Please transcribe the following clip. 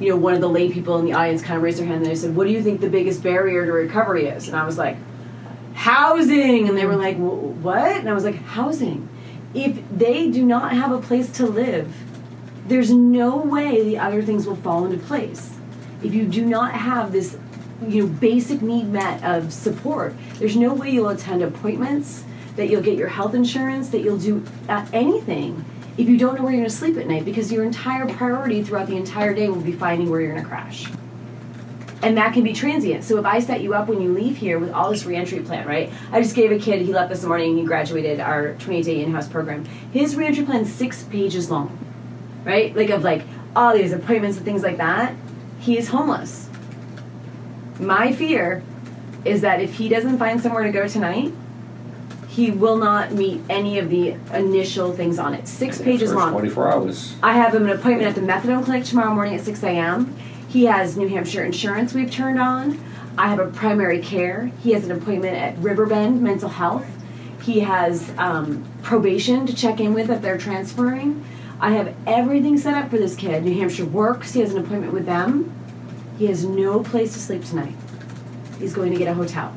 you know, one of the lay people in the audience kind of raised their hand and they said, "What do you think the biggest barrier to recovery is?" And I was like, "Housing." And they were like, "What?" And I was like, "Housing." If they do not have a place to live, there's no way the other things will fall into place. If you do not have this, you know, basic need met of support, there's no way you'll attend appointments, that you'll get your health insurance, that you'll do uh, anything if you don't know where you're going to sleep at night because your entire priority throughout the entire day will be finding where you're going to crash. And that can be transient. So if I set you up when you leave here with all this reentry plan, right? I just gave a kid, he left this morning, he graduated our 28 day in house program. His reentry plan is six pages long, right? Like, of like all these appointments and things like that. He is homeless. My fear is that if he doesn't find somewhere to go tonight, he will not meet any of the initial things on it. Six pages long. 24 hours. I have him an appointment at the methadone clinic tomorrow morning at 6 a.m. He has New Hampshire insurance we've turned on. I have a primary care. He has an appointment at Riverbend Mental Health. He has um, probation to check in with if they're transferring. I have everything set up for this kid. New Hampshire works. He has an appointment with them. He has no place to sleep tonight. He's going to get a hotel.